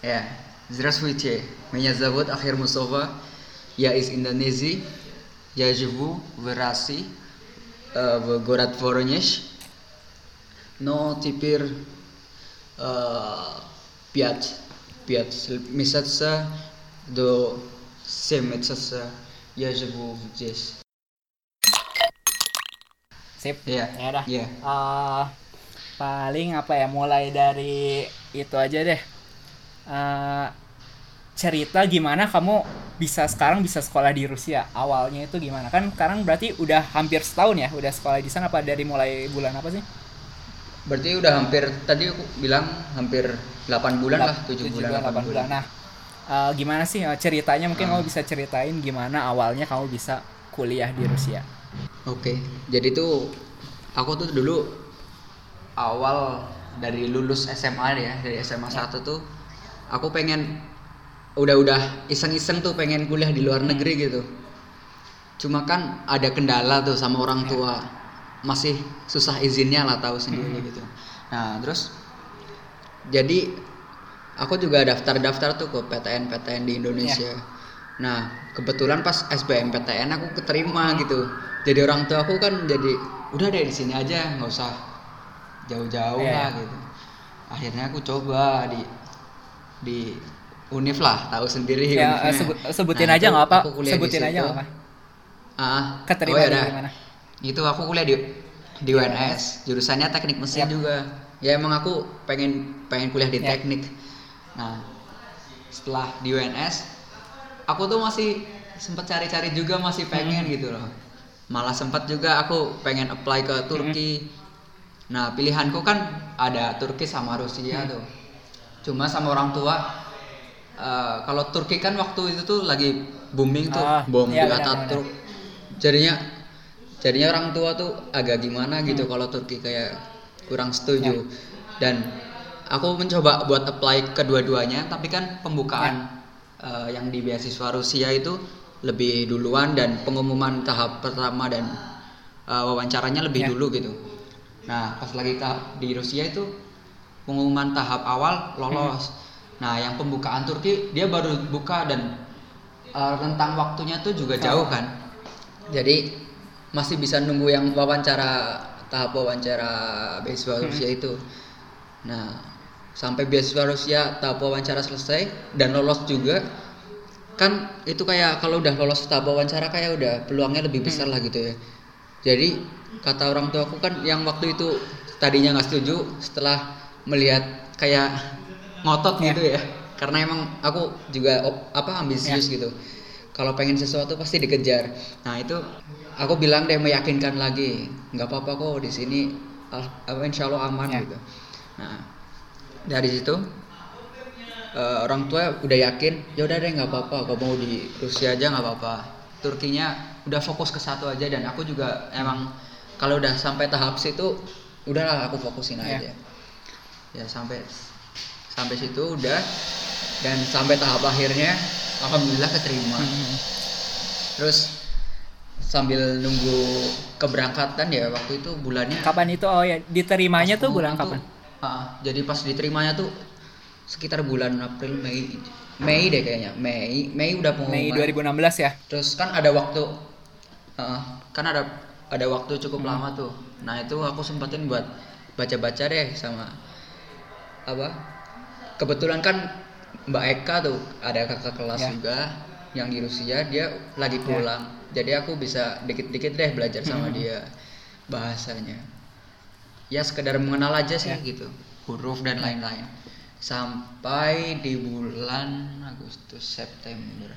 Ya, здравствуйте. Меня зовут Ахир Мусова. Я из Индонезии. Я живу в России, э, в город Воронеж. Но теперь э, пять, пять месяца до семь месяца я живу здесь. Sip. Iya. Ya dah. Iya. Eh, paling apa ya mulai dari itu aja deh. Eh, cerita gimana kamu bisa sekarang bisa sekolah di Rusia? Awalnya itu gimana? Kan sekarang berarti udah hampir setahun ya udah sekolah di sana apa dari mulai bulan apa sih? Berarti udah hampir tadi aku bilang hampir 8 bulan lah, 7, Tujuh bulan, 8 delapan bulan. nah eh, gimana sih eh, ceritanya? Mungkin Hmm. kamu bisa ceritain gimana awalnya kamu bisa kuliah di Rusia? Oke, jadi tuh aku tuh dulu awal dari lulus SMA ya, dari SMA 1 tuh aku pengen udah-udah iseng-iseng tuh pengen kuliah di luar negeri gitu. Cuma kan ada kendala tuh sama orang tua. Masih susah izinnya lah tahu sendiri gitu. Nah, terus jadi aku juga daftar-daftar tuh ke PTN-PTN di Indonesia. Nah, kebetulan pas SBMPTN aku keterima gitu. Jadi orang tua aku kan jadi udah deh di sini aja, nggak usah jauh-jauh Iya. lah gitu. Akhirnya aku coba di di Univ lah, tahu sendiri ya Univnya. eh, sebut- sebutin Nah, aja nggak apa sebutin aja nggak apa Ah, keterima oh ya di dah. mana Itu aku kuliah di di UNS, jurusannya teknik mesin Yap. juga. Ya emang aku pengen pengen kuliah di Yap. teknik. Nah, setelah di UNS, aku tuh masih sempat cari-cari juga masih pengen Hmm. gitu loh. Malah sempat juga aku pengen apply ke Turki. Hmm. Nah, pilihanku kan ada Turki sama Rusia Hmm. tuh. Cuma sama orang tua eh, kalau Turki kan waktu itu tuh lagi booming tuh, Ah, bom iya, di Ataturk. Jadinya jadinya orang tua tuh agak gimana gitu kalau Turki kayak kurang setuju. Dan aku mencoba buat apply kedua-duanya, tapi kan pembukaan eh, yang di beasiswa Rusia itu lebih duluan dan pengumuman tahap pertama dan eh, wawancaranya lebih Ya. dulu gitu. Nah, pas lagi tahap di Rusia itu pengumuman tahap awal lolos. Nah, yang pembukaan Turki dia baru buka dan eh, rentang waktunya tuh juga jauh kan. Jadi masih bisa nunggu yang wawancara tahap wawancara beasiswa Rusia itu. Nah, sampai beasiswa Rusia tahap wawancara selesai dan lolos juga kan itu kayak kalau udah lolos tahap wawancara kayak udah peluangnya lebih besar lah gitu ya. Jadi kata orang tua aku kan yang waktu itu tadinya nggak setuju setelah melihat kayak ngotot Ya. gitu ya. Karena emang aku juga op- apa ambisius gitu. Kalau pengen sesuatu pasti dikejar. Nah itu aku bilang deh meyakinkan lagi, nggak apa-apa kok di sini, apa insya Allah aman Ya. gitu. Nah dari situ eh, orang tua udah yakin, ya udah deh nggak apa-apa, kalau mau di Rusia aja nggak apa-apa. Turkinya udah fokus ke satu aja dan aku juga emang kalau udah sampai tahap situ, udahlah aku fokusin Ya. aja. Ya sampai sampai situ udah. Dan sampai tahap akhirnya alhamdulillah keterima. Hmm. Terus sambil nunggu keberangkatan ya waktu itu bulannya. Kapan itu? Oh ya diterimanya tuh bulan kapan? tuh, ah, jadi pas diterimanya tuh sekitar bulan April Mei Mei deh kayaknya Mei Mei udah Mei pengumuman 2016 ya? Terus kan ada waktu ah, kan ada ada waktu cukup Hmm. lama tuh. Nah itu aku sempetin buat baca-baca deh sama apa? Kebetulan kan Mbak Eka tuh ada kakak kelas Ya. juga yang di Rusia dia lagi pulang. Jadi aku bisa dikit-dikit deh belajar sama Hmm. dia bahasanya. Ya sekedar mengenal aja sih Ya. gitu huruf dan lain-lain. Sampai di bulan Agustus September.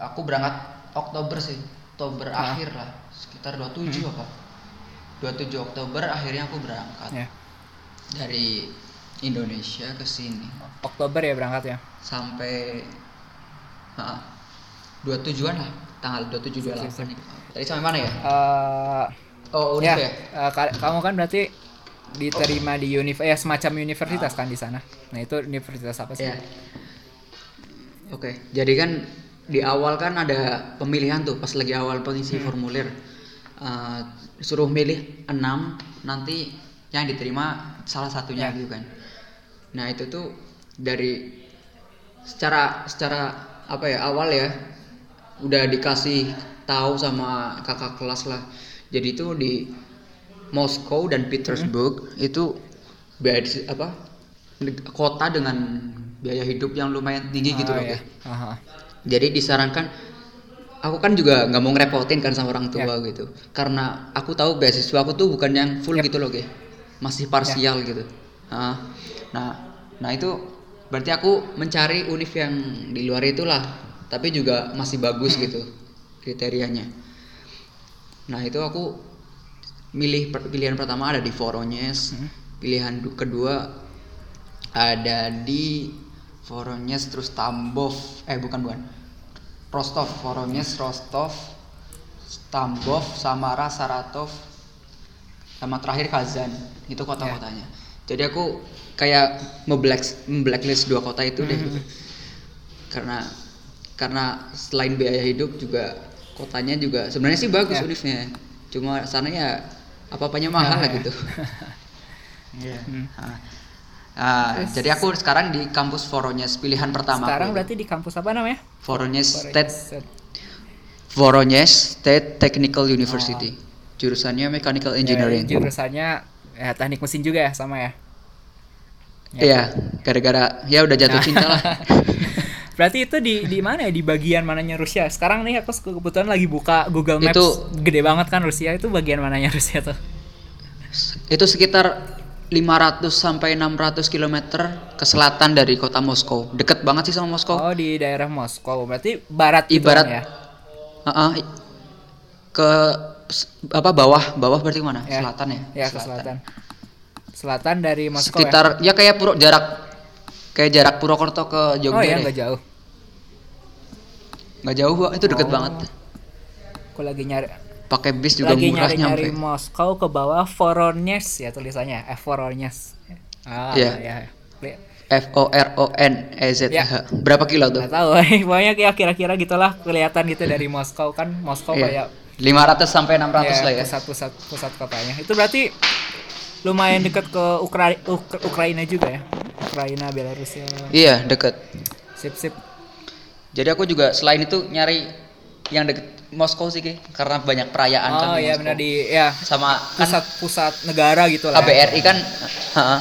Aku berangkat Oktober sih Oktober Ah. akhir lah. Sekitar 27 apa? 27 Oktober akhirnya aku berangkat. Ya. Dari Indonesia ke sini Oktober ya berangkat ya sampai dua tujuan lah tanggal 27 Sip, sip, 28 nih. Tadi sampai mana ya? Eh, Oh, ya, Univ ya. eh, ka- kamu kan berarti diterima di univ ya semacam universitas kan di sana nah itu universitas apa sih Iya. Oke, jadi kan di awal kan ada pemilihan tuh pas lagi awal pengisi Hmm. formulir. Eh, suruh milih 6 nanti yang diterima salah satunya Ya. gitu kan. Nah, itu tuh dari secara secara apa ya awal ya udah dikasih tahu sama kakak kelas lah jadi itu di Moskow dan Petersburg itu biaya apa kota dengan biaya hidup yang lumayan tinggi gitu Oh, loh iya. Ge. Aha. jadi disarankan aku kan juga nggak mau ngerepotin kan sama orang tua Ya. gitu karena aku tahu beasiswa aku tuh bukan yang full Yap. gitu loh Ge. masih parsial gitu nah, nah nah itu berarti aku mencari univ yang di luar itulah tapi juga masih bagus gitu kriterianya. Nah itu aku milih pilihan pertama ada di Voronezh pilihan du- kedua ada di Voronezh terus Tambov eh bukan bukan. Rostov Voronezh Rostov Tambov Samara Saratov sama terakhir Kazan itu kota-kotanya. Jadi aku kayak memblack blacklist dua kota itu deh karena karena selain biaya hidup juga kotanya juga sebenarnya sih bagus Ya. univnya cuma sana ya apa apanya mahal Ya, lah ya. gitu Iya. Hmm. Ah. Ah, jadi aku sekarang di kampus Voronezh pilihan pertama Sekarang aku. berarti di kampus apa namanya? Voronezh State. Voronezh State Technical University. Jurusannya Mechanical Engineering. Ya, jurusannya ya, teknik mesin juga ya sama ya. Iya, gara-gara ya udah jatuh Nah. cinta lah. Berarti itu di di mana ya? Di bagian mananya Rusia? Sekarang nih aku kebetulan lagi buka Google Maps. Itu- gede banget kan Rusia itu bagian mananya Rusia tuh? Itu sekitar 500 sampai 600 km ke selatan dari kota Moskow. Deket banget sih sama Moskow. Oh, di daerah Moskow. Berarti barat gitu Ibarat- kan ya. Heeh, i- ke apa bawah bawah berarti mana? Ya. Selatan ya? Ya, ke selatan. Selatan dari Moskow ya. Sekitar ya. kayak puro jarak kayak jarak Purwokerto ke Jogja Oh ya, deh. nggak jauh. Nggak jauh, Wak. itu deket Oh. banget. Aku lagi nyari Pakai bis juga lagi murah nyari-nyari nyampe. Moskow ke bawah Voronezh ya tulisannya. Eh Voronezh. Ah, Iya. ya. ya. F O R O N E Z Ya. H. Berapa kilo tuh? Nggak tahu, pokoknya kayak kira-kira gitulah kelihatan gitu dari Moskow kan Moskow Iya. kayak 500 sampai 600 lah ya. pusat pusat pusat kotanya. Itu berarti lumayan dekat ke Ukra- Uk- Ukraina juga ya. Ukraina, Belarusia. Iya, deket. Sip sip. Jadi aku juga selain itu nyari yang deket Moskow sih, Ki. karena banyak perayaan kan Oh di iya Moskow. benar di ya sama kan pusat-pusat negara gitu lah. KBRI kan heeh.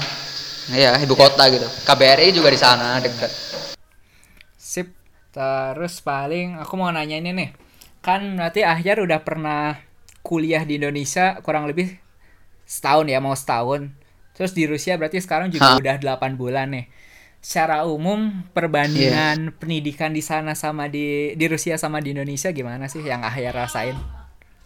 Iya, ibu kota gitu. KBRI juga di sana deket. Sip. Terus paling aku mau nanya ini nih. Kan berarti Ahyar udah pernah kuliah di Indonesia kurang lebih setahun ya, mau setahun. Terus di Rusia berarti sekarang juga Hah? udah 8 bulan nih. Secara umum perbandingan pendidikan di sana sama di di Rusia sama di Indonesia gimana sih yang Ahyar rasain?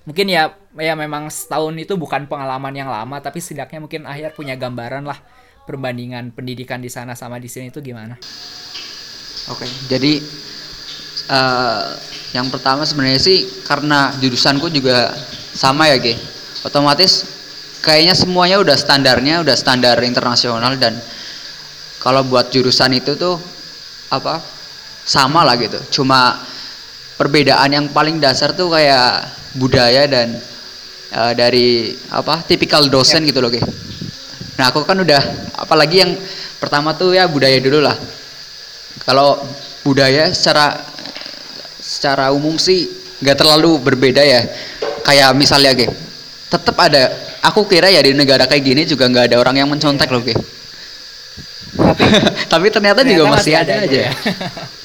Mungkin ya ya memang setahun itu bukan pengalaman yang lama tapi setidaknya mungkin Ahyar punya gambaran lah perbandingan pendidikan di sana sama di sini itu gimana? Oke, jadi eh yang pertama sebenarnya sih karena jurusanku juga sama ya, Ge. Otomatis kayaknya semuanya udah standarnya udah standar internasional dan kalau buat jurusan itu tuh apa sama lah gitu. Cuma perbedaan yang paling dasar tuh kayak budaya dan eh, dari apa tipikal dosen gitu loh, Ge. Nah, aku kan udah apalagi yang pertama tuh ya budaya dulu lah kalau budaya secara secara umum sih nggak terlalu berbeda ya kayak misalnya ge tetap ada aku kira ya di negara kayak gini juga nggak ada orang yang mencontek loh Tapi tapi ternyata, juga Ternyata masih ada, juga aja ya.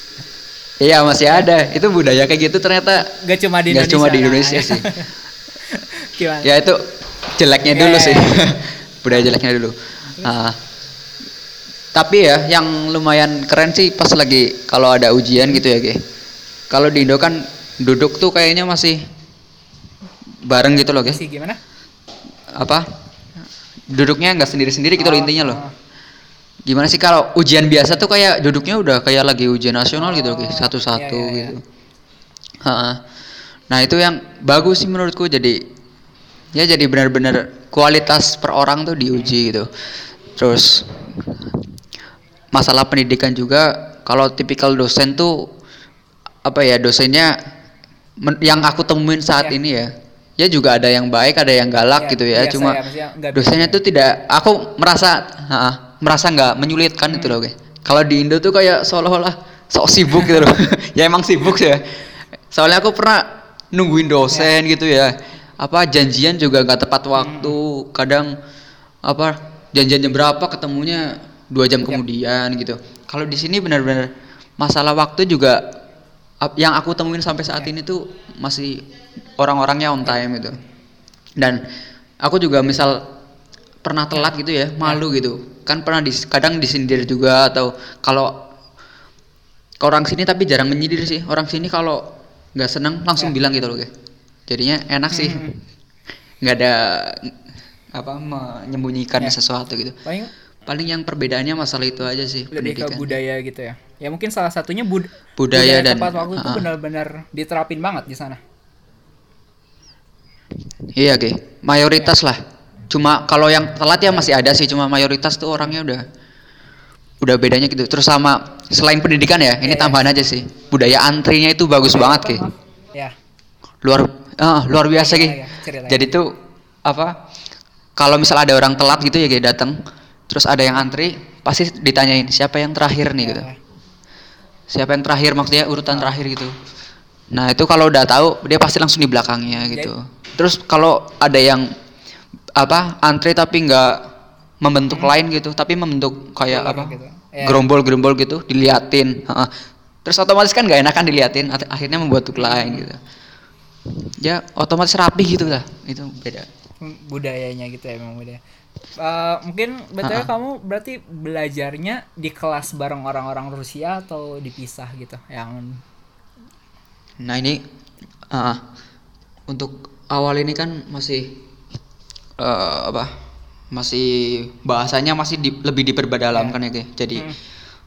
iya masih ada itu budaya kayak gitu ternyata Gak cuma di nggak Indonesia. cuma di Indonesia sih Gimana? ya itu jeleknya Ya, dulu ya, sih ya. budaya jeleknya dulu Ah. tapi ya yang lumayan keren sih pas lagi kalau ada ujian gitu ya Ge kalau di Indo kan duduk tuh kayaknya masih bareng gitu loh Ge Sih gimana? apa? Duduknya nggak sendiri-sendiri gitu loh Oh, intinya loh. Oh. gimana sih kalau ujian biasa tuh kayak duduknya udah kayak lagi ujian nasional gitu loh Oh, satu-satu iya, iya, gitu. Ha-ha. nah itu yang bagus sih menurutku. Jadi ya jadi benar-benar kualitas per orang tuh diuji gitu. Terus masalah pendidikan juga kalau tipikal dosen tuh apa ya dosennya men- yang aku temuin saat Iya. ini ya ya juga ada yang baik ada yang galak Iya, gitu ya biasa cuma ya, dosennya tuh tidak aku merasa ha, merasa nggak menyulitkan itu loh guys kalau di Indo tuh kayak seolah-olah sok sibuk gitu loh. ya emang sibuk ya. Soalnya aku pernah nungguin dosen gitu ya. Apa janjian juga nggak tepat waktu. Kadang apa janjian jam berapa ketemunya dua jam kemudian gitu. Kalau di sini benar-benar masalah waktu juga yang aku temuin sampai saat ini tuh masih orang-orangnya on time gitu. Dan aku juga misal pernah telat gitu ya, malu gitu. Kan pernah dis, kadang disindir juga atau kalau ke orang sini tapi jarang menyindir sih. Orang sini kalau nggak seneng langsung bilang gitu loh. Jadinya enak sih. nggak ada apa menyembunyikan Ya. sesuatu gitu. paling Paling yang perbedaannya masalah itu aja sih lebih ke budaya gitu ya ya mungkin salah satunya bud Budaya dan- tepat waktu itu Ah. benar-benar diterapin banget di sana Iya, Ge. Mayoritas lah. Cuma kalau yang telat ya masih ada sih, cuma mayoritas tuh orangnya udah udah bedanya gitu. Terus sama selain pendidikan ya, ini Iya, tambahan aja sih. Budaya antrinya itu bagus banget, Ge. ya Luar ah, luar biasa. Iya, iya, ceritain. Jadi tuh apa? Kalau misal ada orang telat gitu ya, Ge, datang, terus ada yang antri, pasti ditanyain siapa yang terakhir nih gitu. Siapa yang terakhir maksudnya urutan terakhir gitu. Nah, itu kalau udah tahu dia pasti langsung di belakangnya gitu. Terus kalau ada yang apa antri tapi nggak membentuk lain gitu, tapi membentuk kayak Gerombol apa? gitu. Ya. Gerombol-gerombol gitu diliatin. Terus otomatis kan nggak enakan diliatin, at- akhirnya membuat lain gitu. Ya otomatis rapi gitu lah. Itu beda. budayanya gitu ya memang budaya Eh, mungkin betul Ha-ha. kamu berarti belajarnya di kelas bareng orang-orang Rusia atau dipisah gitu yang Nah ini ah, untuk awal ini kan masih eh, apa? Masih bahasanya masih di- lebih diperdalamkan ya, Ge. Jadi Hmm.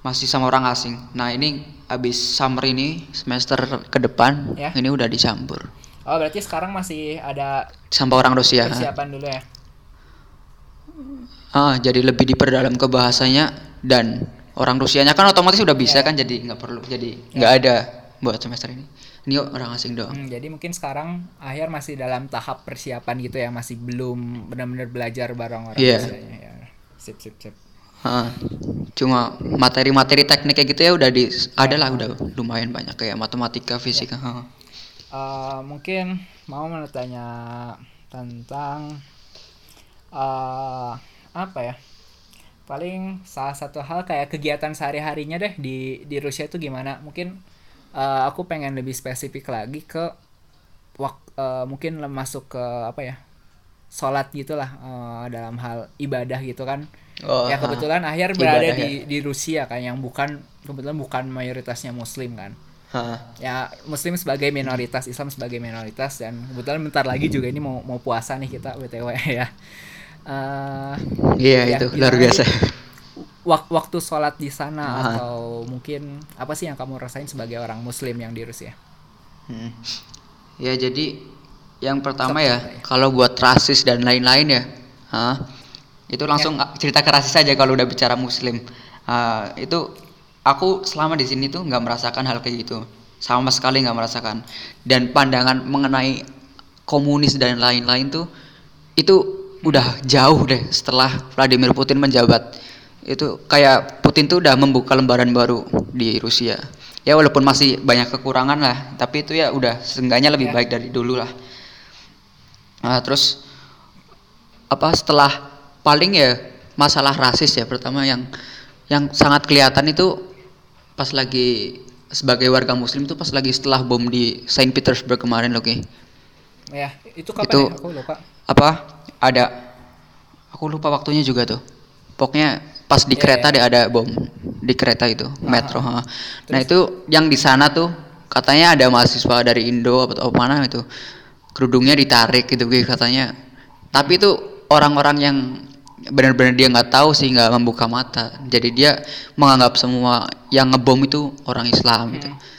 masih sama orang asing. Nah ini habis summer ini semester ke depan Ya. ini udah dicampur oh berarti sekarang masih ada sama orang Rusia. persiapan dulu ya Ah, jadi lebih diperdalam ke bahasanya dan orang Rusianya kan otomatis udah bisa Ya. kan jadi nggak perlu jadi nggak ada buat semester ini. Ini orang asing doang. Hmm, jadi mungkin sekarang akhir masih dalam tahap persiapan gitu ya masih belum benar-benar belajar bareng orang Iya. Rusianya ya sip sip sip Heeh. Cuma materi-materi teknik kayak gitu ya udah di ada lah udah lumayan banyak kayak matematika, fisika. heeh. Eh, mungkin mau menanya tentang eh apa ya paling salah satu hal kayak kegiatan sehari-harinya deh di di Rusia itu gimana mungkin eh, aku pengen lebih spesifik lagi ke wak eh, mungkin masuk ke apa ya sholat gitulah eh, dalam hal ibadah gitu kan Oh, ya ha. kebetulan akhir berada Ibadah, di di Rusia kan yang bukan kebetulan bukan mayoritasnya Muslim kan Heeh. ya muslim sebagai minoritas Islam sebagai minoritas dan kebetulan bentar lagi juga ini mau mau puasa nih kita btw ya Eh, Iya ya, itu gimana luar biasa. Wak- waktu sholat di sana Ah. atau mungkin apa sih yang kamu rasain sebagai orang muslim yang di Rusia Hmm. Ya jadi yang pertama Satu ya ya. kalau buat rasis dan lain-lain ya, hah? itu langsung cerita ke rasis aja kalau udah bicara Muslim. Ah, itu aku selama di sini tuh nggak merasakan hal kayak gitu, sama sekali nggak merasakan. Dan pandangan mengenai komunis dan lain-lain tuh itu udah jauh deh setelah Vladimir Putin menjabat. Itu kayak Putin tuh udah membuka lembaran baru di Rusia. Ya walaupun masih banyak kekurangan lah, tapi itu ya udah seenggaknya lebih Ya. baik dari dulu lah. Nah, terus apa setelah paling ya masalah rasis ya pertama yang yang sangat kelihatan itu pas lagi sebagai warga muslim itu pas lagi setelah bom di Saint Petersburg kemarin loh Ki. ya itu kapan Itu- ya aku lupa apa ada aku lupa waktunya juga tuh pokoknya pas di Iya, kereta iya. deh ada bom di kereta itu metro ha. nah Terus? itu yang di sana tuh katanya ada mahasiswa dari Indo atau mana itu kerudungnya ditarik gitu Ki, katanya tapi itu orang-orang yang benar-benar dia nggak tahu sih nggak membuka mata jadi dia menganggap semua yang ngebom itu orang Islam gitu Hmm.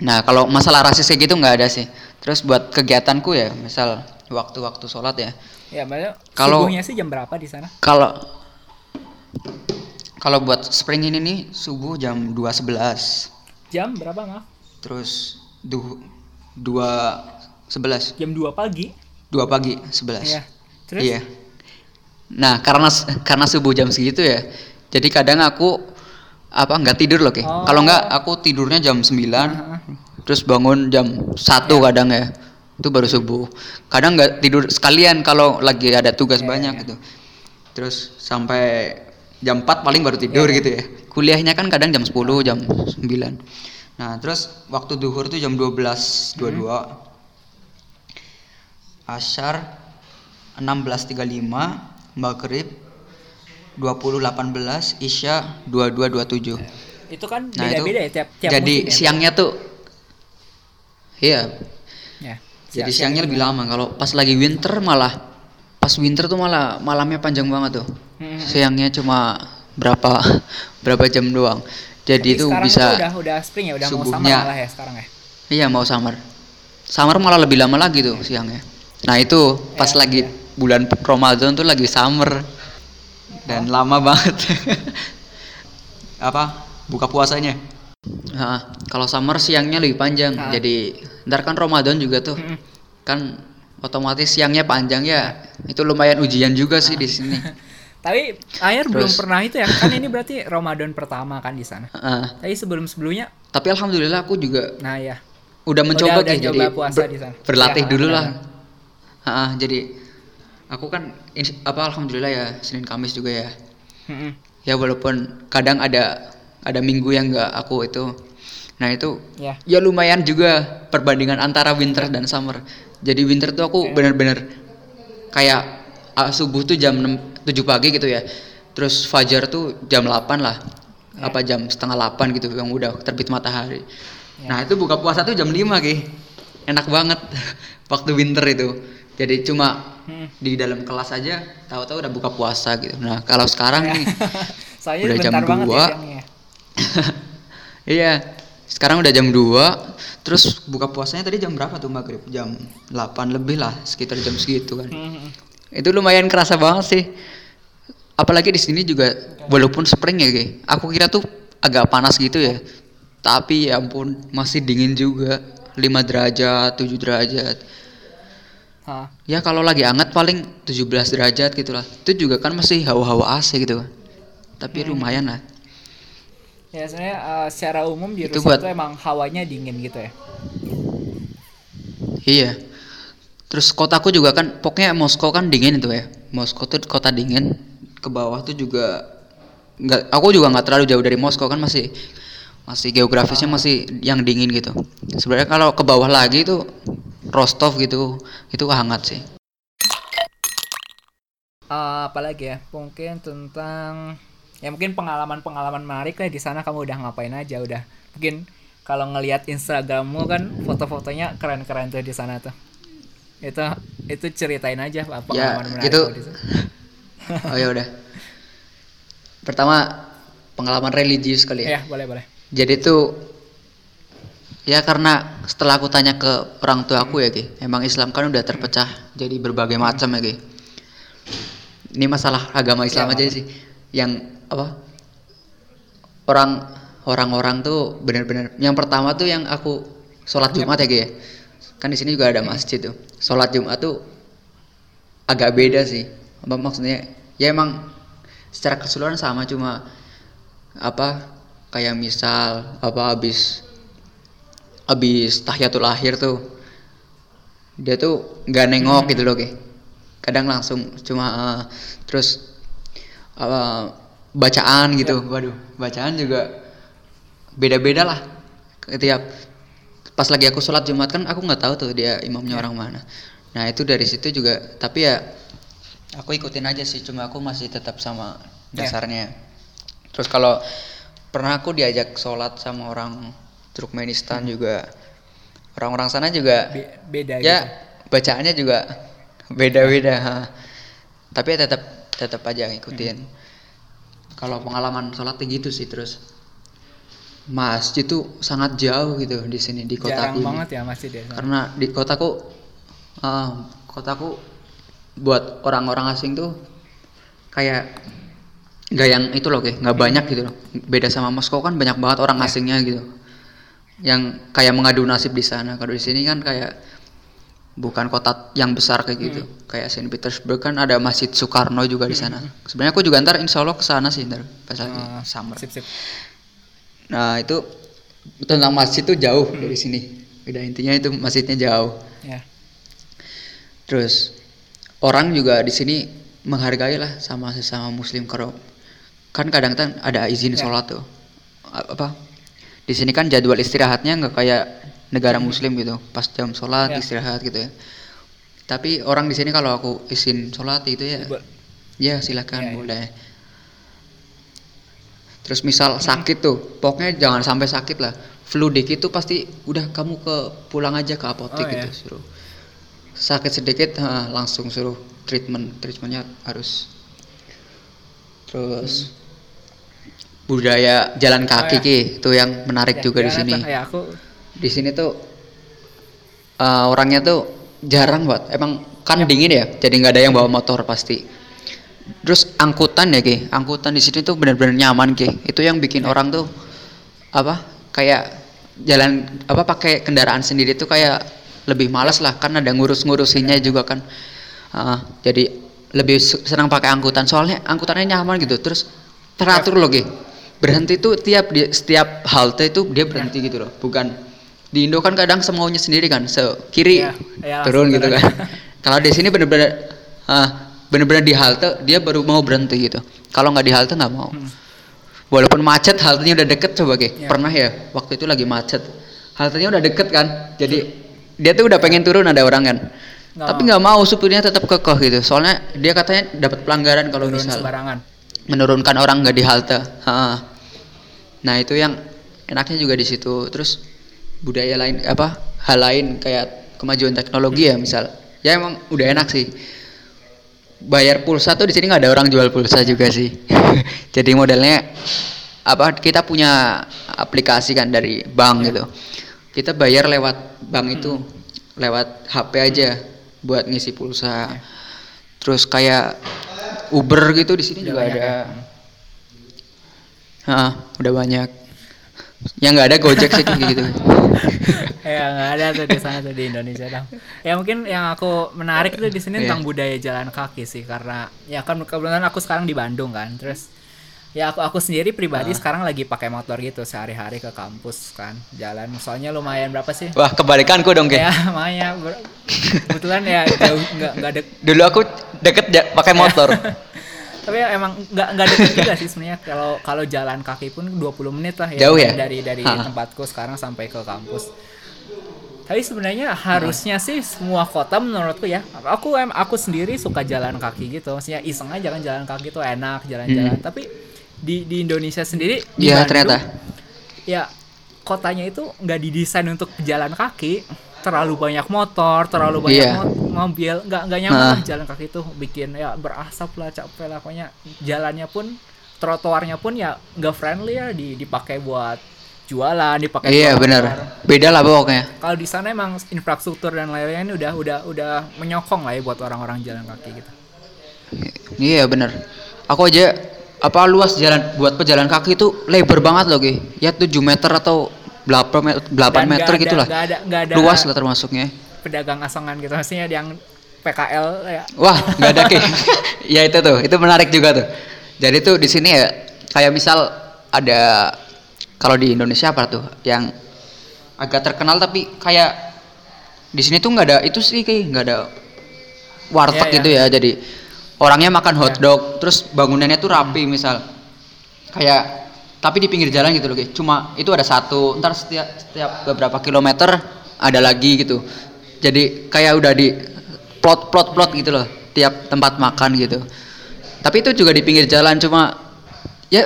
Nah, kalau masalah rasis kayak gitu nggak ada sih. Terus buat kegiatanku ya, misal waktu-waktu sholat ya. ya Kalau- sih jam berapa di sana Kalau kalau buat spring ini nih subuh jam 2.11. jam berapa maaf Terus du, 2.11. jam 2 pagi 2 pagi 11. ya terus Iya. Nah, karena karena subuh jam segitu ya. Jadi kadang aku apa nggak tidur loh, Ki. Oh. Kalau nggak aku tidurnya jam 9 Aha. terus bangun jam 1 Iya. kadang ya. Itu baru subuh. Kadang nggak tidur sekalian kalau lagi ada tugas Iya, banyak iya. gitu. Terus sampai jam 4 paling baru tidur Iya. gitu ya. Kuliahnya kan kadang jam 10, jam 9. Nah, terus waktu duhur tuh jam 12.22. Hmm. Asyar 16.35, Maghrib 20.18, Isya 22.27. Itu kan Nah, beda-beda ya tiap tiap jadi musim ya, siangnya tuh iya, Ya. jadi siang- siangnya lebih lama. Kalau pas lagi winter malah pas winter tuh malah malamnya panjang banget tuh. Hmm. Siangnya cuma berapa berapa jam doang. Jadi Tapi itu bisa udah udah spring ya, udah mau summer subuhnya. malah ya sekarang ya. Iya mau summer. Summer malah lebih lama lagi tuh siangnya. Nah itu pas Ya, lagi iya. bulan Ramadan tuh lagi summer dan Oh. lama banget. Apa buka puasanya? Nah, kalau summer siangnya lebih panjang. Ah. Jadi ntar kan Ramadan juga tuh Mm-mm. kan otomatis siangnya panjang ya. Itu lumayan ujian juga sih di sini. Tapi air belum Terus- pernah itu ya. Kan ini berarti Ramadan pertama kan di sana. Heeh. Tapi sebelum-sebelumnya tapi alhamdulillah aku juga nah ya. udah mencoba udah nyoba jadi puasa ber- di sana. berlatih Ya, dulu benar. lah jadi aku kan apa alhamdulillah ya Senin Kamis juga ya ya walaupun kadang ada ada minggu yang nggak aku itu nah itu Ya. ya lumayan juga perbandingan antara winter dan summer jadi winter tuh aku bener-bener kayak ah, subuh tuh jam 6, 7 pagi gitu ya terus fajar tuh jam 8 lah Ya. apa jam setengah 8 gitu yang udah terbit matahari Ya. nah itu buka puasa tuh jam 5 ki enak banget waktu winter itu jadi cuma Mm. di dalam kelas aja tahu-tahu udah buka puasa gitu nah kalau sekarang Ya. nih Soalnya Udah jam bentar banget ya 2. siangnya. Iya, sekarang udah jam 2 Terus buka puasanya tadi jam berapa tuh maghrib? Jam 8 lebih lah, sekitar jam segitu kan. Mm-mm. Itu lumayan kerasa banget sih. Apalagi di sini juga, walaupun spring ya Ki. Aku kira tuh agak panas gitu ya. Tapi ya ampun, masih dingin juga. 5 derajat, 7 derajat. Hah. Ya kalau lagi hangat paling 17 derajat gitu lah. Itu juga kan masih hawa-hawa AC gitu Tapi lumayan lah Ya sebenarnya eh, secara umum di Itu Rusia buat- itu emang hawanya dingin gitu ya. Iya. Terus kotaku juga kan pokoknya Moskow kan dingin itu ya. Moskow tuh kota dingin. Ke bawah tuh juga nggak aku juga nggak terlalu jauh dari Moskow kan masih masih geografisnya masih yang dingin gitu. Sebenarnya kalau ke bawah lagi itu Rostov gitu itu hangat sih. Eh, apalagi ya mungkin tentang ya mungkin pengalaman-pengalaman menarik lah di sana kamu udah ngapain aja udah mungkin kalau ngelihat Instagrammu kan foto-fotonya keren-keren tuh di sana tuh itu itu ceritain aja apa Ya, menarik itu-. Oh ya udah. Pertama pengalaman religius kali ya. ya boleh boleh Jadi tuh ya karena setelah aku tanya ke orang tua aku ya Ki, emang Islam kan udah terpecah jadi berbagai macam ya Ki. Ini masalah agama Islam Ya, aja sih. Yang apa? Orang orang-orang tuh benar-benar yang pertama tuh yang aku sholat Jumat ya Ki ya. Kan di sini juga ada masjid tuh. Sholat Jumat tuh agak beda sih. Apa maksudnya? Ya emang secara keseluruhan sama cuma apa kayak misal apa habis habis tahiyatul akhir tuh dia tuh nggak nengok gitu loh kayak kadang langsung cuma eh, terus apa bacaan gitu. waduh. Bacaan juga beda-beda lah. Tiap pas lagi aku sholat jumat kan aku nggak tahu tuh dia imamnya orang mana. Nah itu dari situ juga tapi ya aku ikutin aja sih cuma aku masih tetap sama Ya. dasarnya. Terus kalau pernah aku diajak sholat sama orang Turkmenistan juga orang-orang sana juga Be- beda ya gitu. bacaannya juga beda-beda ha. tapi ya tetap tetap aja ngikutin kalau pengalaman sholatnya gitu sih terus masjid tuh sangat jauh gitu di sini di jarang kotaku ini. banget ya di sana karena di kotaku ah, kotaku buat orang-orang asing tuh kayak nggak yang itu loh kayak nggak banyak gitu loh. Beda sama Moskow kan banyak banget orang asingnya gitu. Yang kayak mengadu nasib di sana. Kalau di sini kan kayak bukan kota yang besar kayak gitu. Kayak Saint Petersburg kan ada Masjid Soekarno juga di sana. Sebenarnya aku juga ntar insya Allah ke sana sih ntar pas lagi Ah, summer. sip sip. Nah itu tentang masjid tuh jauh dari sini. Udah intinya itu masjidnya jauh. Ya. Terus orang juga di sini menghargai lah sama sesama muslim kalau kan kadang kan ada izin Ya. sholat tuh. Apa? Di sini kan jadwal istirahatnya nggak kayak negara muslim gitu pas jam sholat Ya. istirahat gitu ya tapi orang di sini kalau aku izin sholat itu ya Bo- ya silakan Ya, ya. boleh terus misal sakit tuh pokoknya jangan sampai sakit lah flu dikit tuh pasti udah kamu ke pulang aja ke apotek Oh, gitu ya. suruh sakit sedikit ha, langsung suruh treatment treatmentnya harus terus budaya jalan kaki Oh, ya. Ki, itu yang menarik Ya, juga di gimana sini? Ya aku di sini tuh eh, orangnya tuh jarang banget emang kan dingin ya jadi nggak ada yang bawa motor pasti. Terus angkutan ya ki. Angkutan di sini tuh benar-benar nyaman ki. Itu yang bikin orang tuh apa kayak jalan apa pakai kendaraan sendiri tuh kayak lebih malas lah kan ada ngurus-ngurusinnya juga kan. Ah, jadi lebih senang pakai angkutan. Soalnya angkutannya nyaman gitu terus teratur loh ki. Berhenti tuh tiap di setiap halte itu dia berhenti gitu loh bukan di Indo kan kadang semaunya sendiri kan se kiri Iya, iya, turun gitu kan. Kalau di sini bener-bener ah, bener-bener di halte dia baru mau berhenti gitu. Kalau nggak di halte nggak mau. Walaupun macet haltenya udah deket coba ki Iya. pernah ya waktu itu lagi macet. Haltenya udah deket kan jadi dia tuh udah pengen turun ada orang kan. Nggak tapi nggak mau supirnya tetap kekeh gitu. Soalnya dia katanya dapat pelanggaran kalau misal sembarangan. menurunkan orang nggak di halte. Ha. nah itu yang enaknya juga di situ. Terus budaya lain apa hal lain kayak kemajuan teknologi ya misal. Ya emang udah enak sih. Bayar pulsa tuh di sini nggak ada orang jual pulsa juga sih. Jadi modelnya apa kita punya aplikasi kan dari bank gitu. Kita bayar lewat bank itu lewat HP aja buat ngisi pulsa. Terus kayak Uber gitu di sini juga ada. ya? Hah, udah banyak yang nggak ada Gojek sih kayak gitu ya nggak ada tuh di sana tuh di Indonesia dong. Ya mungkin yang aku menarik tuh di sini Iya. tentang budaya jalan kaki sih karena ya kan kebetulan aku sekarang di Bandung kan. Terus ya aku aku sendiri pribadi sekarang lagi pakai motor gitu sehari-hari ke kampus kan jalan soalnya lumayan berapa sih wah kebalikanku dong kayak ya lumayan ber- kebetulan ya jauh nggak nggak dek dulu aku deket ja- pakai motor tapi ya emang nggak nggak deket juga sih sebenarnya. Kalau kalau jalan kaki pun 20 menit lah ya. Jauh ya? dari dari Ha. tempatku sekarang sampai ke kampus. Tapi sebenarnya harusnya sih semua kota menurutku ya. Aku em aku sendiri suka jalan kaki gitu. Maksudnya iseng aja kan jalan kaki tuh enak jalan-jalan. Hmm. tapi di di Indonesia sendiri di Iya Bandung, ternyata. ya kotanya itu nggak didesain untuk jalan kaki terlalu banyak motor terlalu banyak mo- mobil nggak nggak nyaman Nah. lah jalan kaki itu bikin ya berasap lah capek lah pokoknya jalannya pun trotoarnya pun ya nggak friendly ya di dipakai buat jualan dipakai iya buat benar. Beda lah pokoknya. Kalau di sana emang infrastruktur dan lain-lain ini udah udah udah menyokong lah ya buat orang-orang jalan kaki gitu. Iya benar. Aku aja apa luas jalan buat pejalan kaki itu lebar banget loh Ki. ya 7 meter atau 8 meter, 8 Dan nggak meter ada- gitu lah ada ada luas lah termasuknya pedagang asongan gitu maksudnya yang PKL ya Wah, nggak ada Ki. ya itu tuh, itu menarik juga tuh. Jadi tuh di sini ya kayak misal ada kalau di Indonesia apa tuh yang agak terkenal tapi kayak di sini tuh nggak ada itu sih Ki, nggak ada warteg Iya, iya. gitu ya. Jadi orangnya makan hotdog, terus bangunannya tuh rapi misal kayak tapi di pinggir jalan gitu loh Ki. Cuma itu ada satu, ntar setiap setiap beberapa kilometer ada lagi gitu. Jadi kayak udah di plot plot plot gitu loh tiap tempat makan gitu. Tapi itu juga di pinggir jalan cuma ya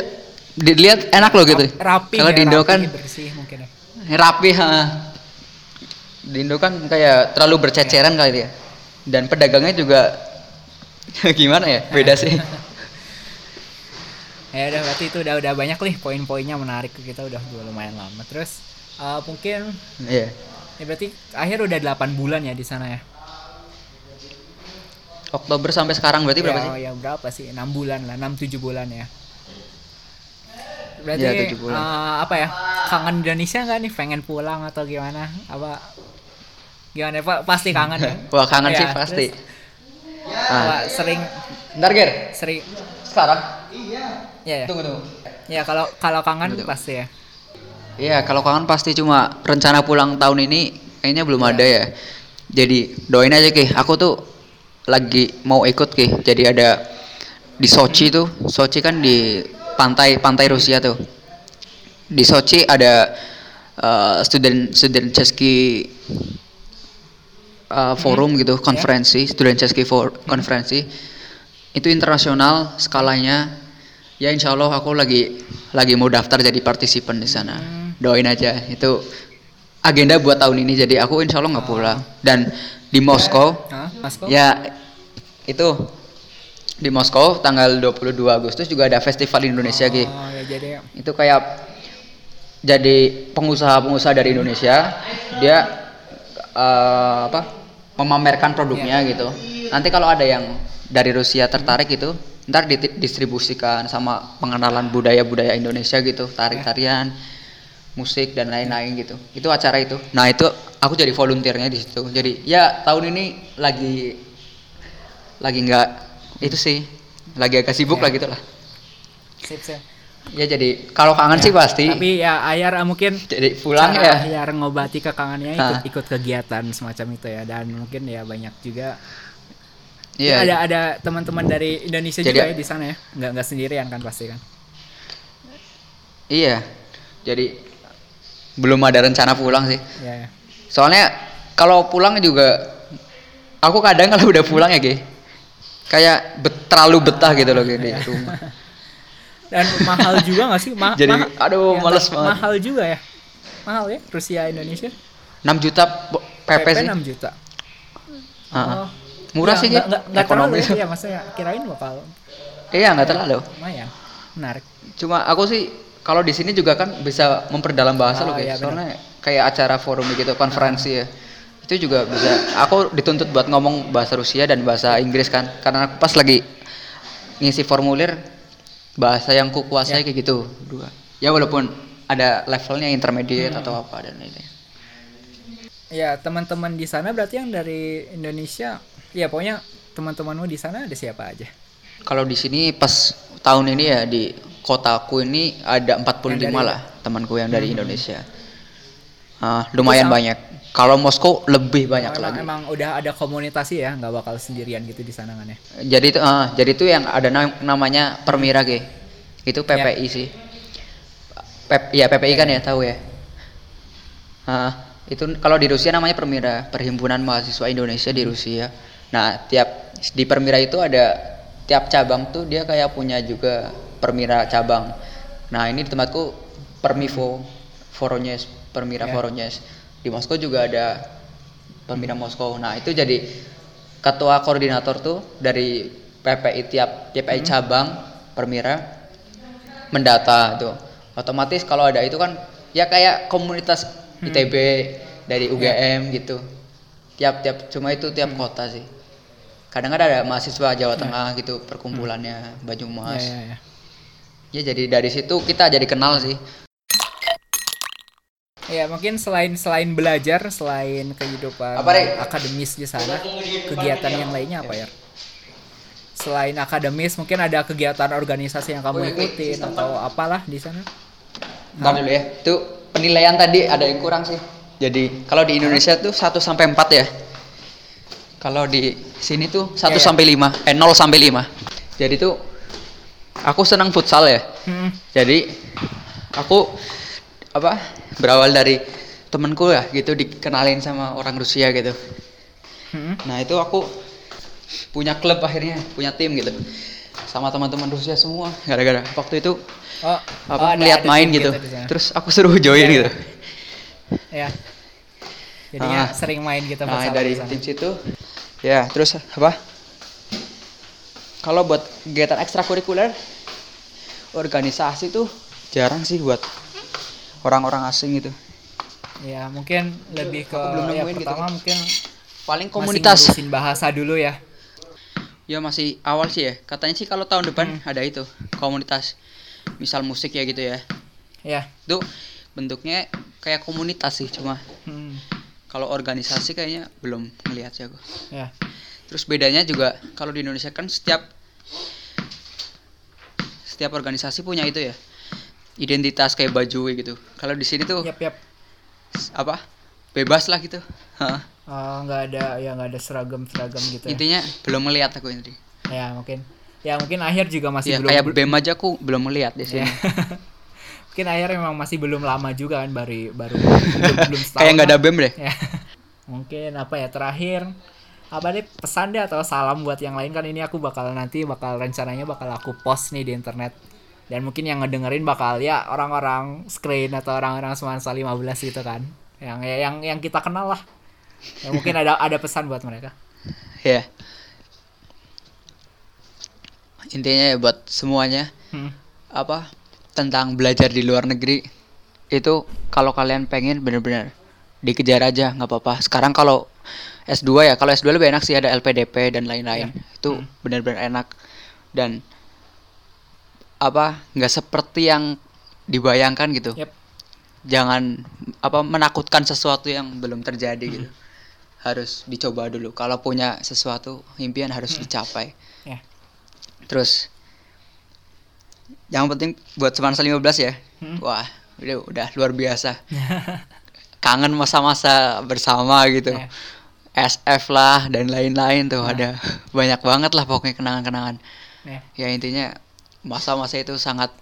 dilihat enak loh gitu. rapi Kalau ya, di Indo kan bersih mungkin ya rapi ha. Di Indo kan kayak terlalu berceceran kali ya. Dan pedagangnya juga gimana ya? Beda sih. ya udah berarti itu udah udah banyak nih poin-poinnya menarik ke kita udah udah lumayan lama terus eh, mungkin Iya. ya berarti akhir udah 8 bulan ya di sana ya Oktober sampai sekarang berarti berapa ya, sih? ya berapa sih 6 bulan lah 6 7 bulan ya berarti Ya, tujuh bulan. eh, apa ya kangen Indonesia nggak nih pengen pulang atau gimana apa gimana pak pasti kangen ya Wah, kangen Ya, sih pasti. terus, Ah. apa, sering Bentar, Ger. sering Sekarang? Ya ya Tunggu, tunggu. ya kalau kalau kangen Betul. pasti ya Iya, kalau kangen pasti cuma rencana pulang tahun ini kayaknya belum Iya. ada ya. Jadi doain aja Ki. Aku tuh lagi mau ikut Ki. Jadi ada di Sochi tuh. Sochi kan di pantai pantai Rusia tuh. Di Sochi ada eh, student student Chesky eh, forum gitu, konferensi, student Chesky for konferensi. Itu internasional skalanya. Ya insya Allah aku lagi lagi mau daftar jadi partisipan di sana. Doain aja. Itu agenda buat tahun ini. Jadi aku insya Allah nggak pulang. Dan di Moskow, ya itu di Moskow tanggal 22 Agustus juga ada festival Indonesia gitu. Oh, ya jadi Itu kayak jadi pengusaha-pengusaha dari Indonesia dia eh, apa memamerkan produknya gitu. Nanti kalau ada yang dari Rusia tertarik gitu, ntar didistribusikan sama pengenalan budaya-budaya Indonesia gitu, tari-tarian, musik dan lain-lain gitu. Itu acara itu. Nah, itu aku jadi volunteernya di situ. Jadi ya tahun ini lagi lagi nggak itu sih lagi agak sibuk Ya. lah gitu lah. sip sip. Ya jadi kalau kangen sih pasti. Tapi ya Ayar ah, mungkin jadi pulang cara ya. Ayar ngobati kekangannya ikut ikut kegiatan semacam itu ya dan mungkin ya banyak juga Iya. Ya, ada ada teman-teman dari Indonesia Jadi- juga ya di sana ya nggak nggak sendirian kan pasti kan Iya. Jadi belum ada rencana pulang sih. ya ya. Soalnya kalau pulang juga aku kadang kalau udah pulang ya, Ge. Kayak bet- terlalu betah gitu loh Ge, di rumah. dan mahal juga nggak sih Ma- Jadi, ma- aduh, males ma- banget. mahal juga ya mahal ya Rusia Indonesia 6 juta po- PP, sih. 6 juta Ah, Oh. Murah Ya, sih, nggak- nggak terlalu ya, ya maksudnya kirain bakal Iya, nggak terlalu. lumayan menarik Cuma aku sih kalau di sini juga kan bisa memperdalam bahasa Oh, loh, Ge. iya, benar. Soalnya kayak acara forum gitu, konferensi ya. Itu juga bisa. Aku dituntut buat ngomong bahasa Rusia dan bahasa Inggris kan. Karena aku pas lagi ngisi formulir bahasa yang ku kuasai kayak gitu dua. Ya walaupun ada levelnya intermediate atau apa dan ini. ya teman-teman di sana berarti yang dari Indonesia ya pokoknya teman-temanmu di sana ada siapa aja Kalau di sini pas tahun ini ya di kotaku ini ada 45 Yang dari- lah temanku yang dari Indonesia. Ah, lumayan banyak. Kalau Moskow lebih banyak Oh, emang, lagi. emang udah ada komunitas ya nggak bakal sendirian gitu di sana kan ya Jadi itu ah, jadi itu yang ada na- namanya Permira G. Itu PPI sih. Pep, ya PPI kan ya tahu ya. Ah, itu kalau di Rusia namanya Permira, Perhimpunan Mahasiswa Indonesia di Rusia. Nah, tiap di Permira itu ada tiap cabang tuh dia kayak punya juga Permira cabang. Nah, ini di tempatku Permivo Voronezh, Permira Ya. Voronezh. Di Moskow juga ada Permira Moskow. Nah, itu jadi ketua koordinator tuh dari PPI tiap PPI cabang Permira mendata tuh. Otomatis kalau ada itu kan ya kayak komunitas ITB dari UGM gitu. Tiap-tiap cuma itu tiap kota sih. Kadang ada mahasiswa Jawa Tengah gitu perkumpulannya ya, Banyumas. ya, ya. Ya jadi dari situ kita jadi kenal sih. Ya mungkin selain selain belajar, selain kehidupan Apa, akademis di sana, kegiatan yang lainnya apa ya? Selain akademis, mungkin ada kegiatan organisasi yang kamu Wait, wait, ikutin sistem atau apalah di sana? Ntar dulu ya. Itu penilaian tadi ada yang kurang sih. Jadi kalau di Indonesia tuh 1 sampai 4 ya. Kalau di sini tuh 1 Ya, ya. sampai 5, eh 0 sampai 5. Jadi tuh aku senang futsal ya. Hmm, Jadi aku apa berawal dari temenku ya gitu dikenalin sama orang Rusia gitu. hmm. Nah itu aku punya klub akhirnya punya tim gitu sama teman-teman Rusia semua gara-gara waktu itu Oh, apa oh, ada- ada main gitu sana. terus aku suruh join Iya, gitu Ya. Jadinya Ah. sering main gitu nah dari tim situ ya terus apa kalau buat kegiatan ekstrakurikuler organisasi tuh jarang sih buat orang-orang asing gitu Ya, mungkin lebih ke belum ya, gitu. pertama mungkin paling masih komunitas ngurusin bahasa dulu ya. ya masih awal sih ya katanya sih kalau tahun depan Hmm. ada itu komunitas misal musik ya gitu ya Ya. itu bentuknya kayak komunitas sih cuma Hmm. Kalau organisasi kayaknya belum ngelihat sih aku Ya. terus bedanya juga kalau di Indonesia kan setiap setiap organisasi punya itu ya identitas kayak baju gitu. Kalau di sini tuh yap. s- apa? Bebas lah gitu. Heeh. Oh, nggak ada ya nggak ada seragam seragam gitu ya. Intinya belum melihat aku ini. ya mungkin ya mungkin akhir juga masih Ya, belum kayak BEM aja aku belum melihat di sini. Mungkin akhir memang masih belum lama juga kan baru baru belum, belum setahun kayak nggak ada. BEM deh. ya. mungkin apa ya terakhir apa deh pesan deh atau salam buat yang lain kan ini aku bakal nanti bakal rencananya bakal aku post nih di internet dan mungkin yang ngedengerin bakal ya orang-orang screen atau orang-orang semansa 15 gitu kan yang ya, yang yang kita kenal lah ya, mungkin ada ada pesan buat mereka Ya. Intinya ya buat semuanya Hmm. apa tentang belajar di luar negeri itu kalau kalian pengen bener-bener dikejar aja nggak apa-apa. Sekarang kalau S2 ya, kalau S2 lebih enak sih ada LPDP dan lain-lain. Itu Hmm. bener-bener enak dan apa nggak seperti yang dibayangkan gitu. Yep. Jangan apa menakutkan sesuatu yang belum terjadi gitu. Harus dicoba dulu. Kalau punya sesuatu impian harus dicapai. Ya. Terus yang penting buat Semansa 15 ya. Hmm. Wah, udah udah luar biasa. Kangen masa-masa bersama gitu. Ya. SF lah dan lain-lain tuh Nah. ada banyak banget lah pokoknya kenangan-kenangan. Ya. Ya intinya masa-masa itu sangat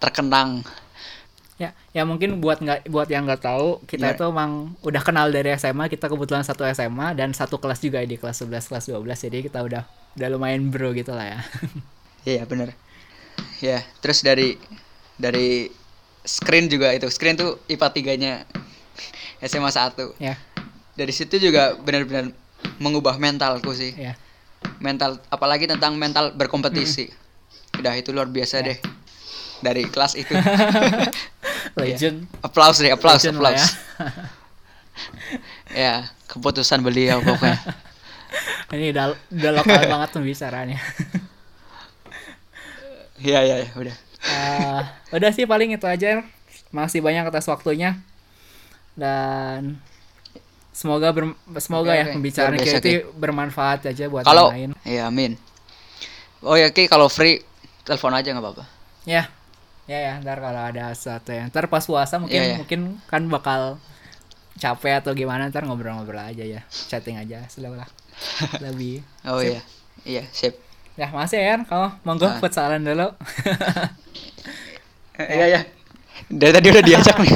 terkenang. Ya, ya mungkin buat nggak buat yang nggak tahu kita Ya. itu emang udah kenal dari SMA kita kebetulan satu SMA dan satu kelas juga di kelas 11 kelas 12 jadi kita udah udah lumayan bro gitu lah ya. Iya bener Ya terus dari dari screen juga itu screen tuh IPA 3-nya SMA 1 ya, Dari situ juga benar-benar mengubah mentalku sih. ya. Mental apalagi tentang mental berkompetisi. Udah itu luar biasa Ya. deh. Dari kelas itu. Legend. Applause deh, applause, Legend applause. ya, keputusan beliau pokoknya. Ini udah udah lokal banget pembicaraannya. Iya, iya, ya, udah. Eh, udah sih paling itu aja. Masih banyak atas waktunya. Dan semoga ber- semoga Oke, ya pembicaraan biasa, kita itu bermanfaat aja buat Kalau yang lain. ya amin. Oh ya, Ki, kalau free telepon aja nggak apa-apa. Ya. Ya ya, ntar kalau ada sesuatu yang ntar pas puasa mungkin Iya, iya. mungkin kan bakal capek atau gimana ntar ngobrol-ngobrol aja ya, chatting aja, sudah lah. Lebih. Oh Sip. iya. Iya, sip. Ya, masih ya, kamu monggo Ah. futsalan dulu. Eh, Iya, iya. Dari tadi udah diajak nih.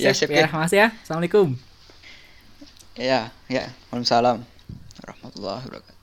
ya, Sip, sip, ya, Ki. makasih ya. Assalamualaikum. Iya, iya. Waalaikumsalam warahmatullahi wabarakatuh.